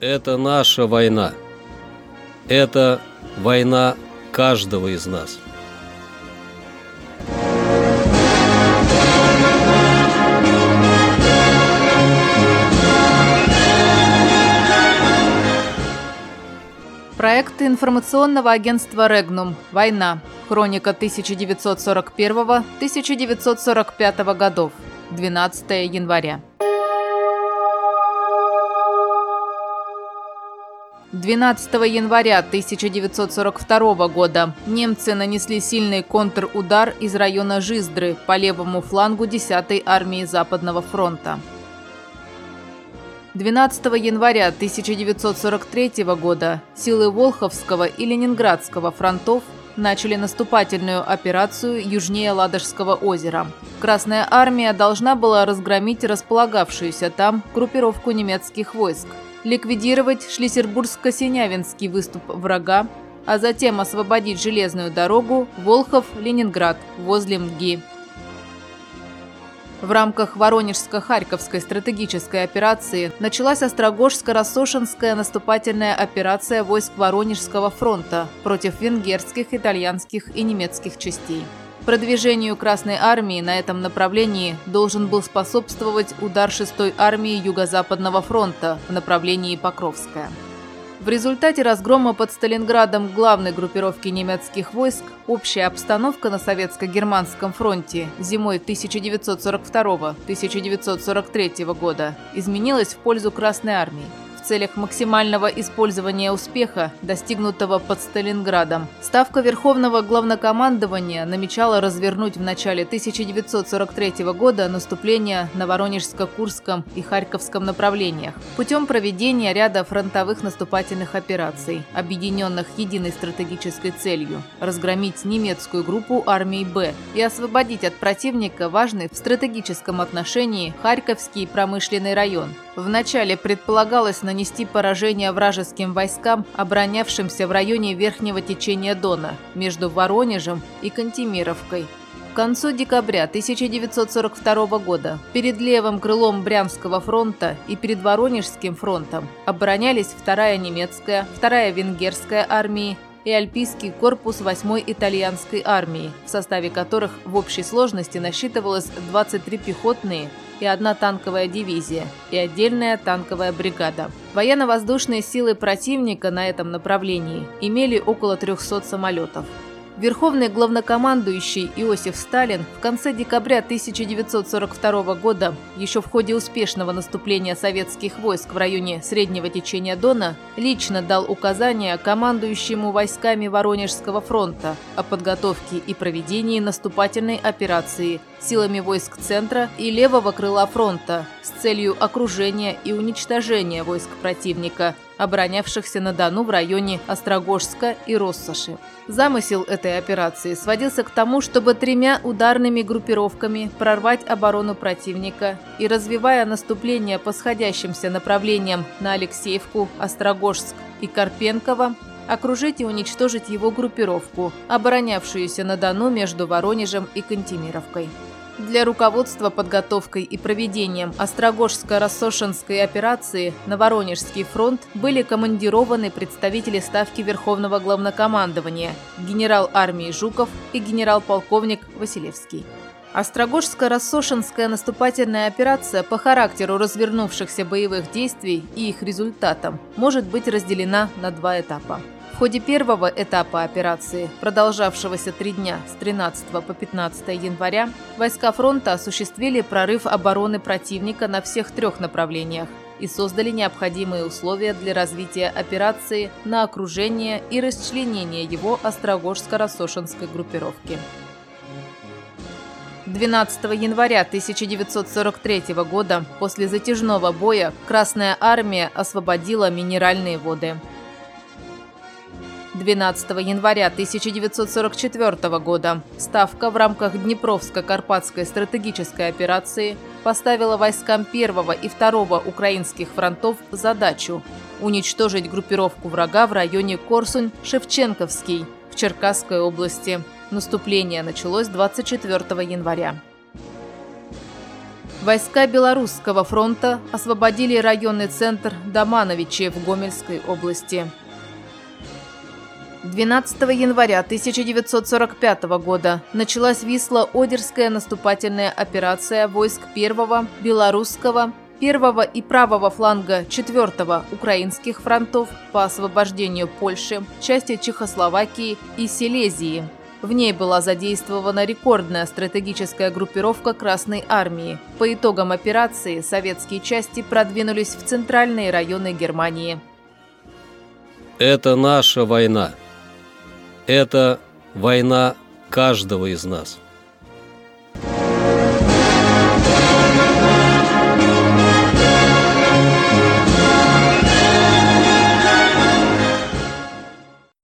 Это наша война. Это война каждого из нас. Проекты информационного агентства «Регнум. Война. Хроника 1941-1945 годов. 12 января. 12 января 1942 года немцы нанесли сильный контрудар из района Жиздры по левому флангу 10-й армии Западного фронта. 12 января 1943 года силы Волховского и Ленинградского фронтов начали наступательную операцию южнее Ладожского озера. Красная армия должна была разгромить располагавшуюся там группировку немецких войск, ликвидировать Шлиссербургско-Синявинский выступ врага, а затем освободить железную дорогу Волхов-Ленинград возле МГИ. В рамках Воронежско-Харьковской стратегической операции началась Острогожско-Рассошинская наступательная операция войск Воронежского фронта против венгерских, итальянских и немецких частей. Продвижению Красной Армии на этом направлении должен был способствовать удар 6-й армии Юго-Западного фронта в направлении Покровская. В результате разгрома под Сталинградом главной группировки немецких войск общая обстановка на Советско-Германском фронте зимой 1942-1943 года изменилась в пользу Красной Армии целях максимального использования успеха, достигнутого под Сталинградом. Ставка Верховного Главнокомандования намечала развернуть в начале 1943 года наступление на Воронежско-Курском и Харьковском направлениях путем проведения ряда фронтовых наступательных операций, объединенных единой стратегической целью – разгромить немецкую группу армии «Б» и освободить от противника важный в стратегическом отношении Харьковский промышленный район. Вначале предполагалось на нанести поражение вражеским войскам, оборонявшимся в районе верхнего течения Дона, между Воронежем и Кантемировкой. К концу декабря 1942 года перед левым крылом Брянского фронта и перед Воронежским фронтом оборонялись вторая немецкая, вторая венгерская армии и Альпийский корпус 8-й итальянской армии, в составе которых в общей сложности насчитывалось 23 пехотные и одна танковая дивизия и отдельная танковая бригада. Военно-воздушные силы противника на этом направлении имели около 300 самолетов. Верховный главнокомандующий Иосиф Сталин в конце декабря 1942 года, еще в ходе успешного наступления советских войск в районе среднего течения Дона, лично дал указания командующему войсками Воронежского фронта о подготовке и проведении наступательной операции силами войск центра и левого крыла фронта с целью окружения и уничтожения войск противника – оборонявшихся на Дону в районе Острогожска и Россоши. Замысел этой операции сводился к тому, чтобы тремя ударными группировками прорвать оборону противника и, развивая наступление по сходящимся направлениям на Алексеевку, Острогожск и Карпенково, окружить и уничтожить его группировку, оборонявшуюся на Дону между Воронежем и Кантемировкой. Для руководства подготовкой и проведением Острогожско-Рассошинской операции на Воронежский фронт были командированы представители Ставки Верховного Главнокомандования, генерал армии Жуков и генерал-полковник Василевский. Острогожско-Рассошинская наступательная операция по характеру развернувшихся боевых действий и их результатам может быть разделена на два этапа. В ходе первого этапа операции, продолжавшегося три дня с 13 по 15 января, войска фронта осуществили прорыв обороны противника на всех трех направлениях и создали необходимые условия для развития операции на окружение и расчленение его Острогожско-Рассошинской группировки. 12 января 1943 года после затяжного боя Красная Армия освободила минеральные воды – 12 января 1944 года Ставка в рамках Днепровско-Карпатской стратегической операции поставила войскам первого и второго украинских фронтов задачу уничтожить группировку врага в районе Корсунь-Шевченковский в Черкасской области. Наступление началось 24 января. Войска Белорусского фронта освободили районный центр Домановичи в Гомельской области. 12 января 1945 года началась Висло-Одерская наступательная операция войск 1-го Белорусского, 1-го и правого фланга 4-го украинских фронтов по освобождению Польши, части Чехословакии и Силезии. В ней была задействована рекордная стратегическая группировка Красной Армии. По итогам операции советские части продвинулись в центральные районы Германии. Это наша война. Это война каждого из нас.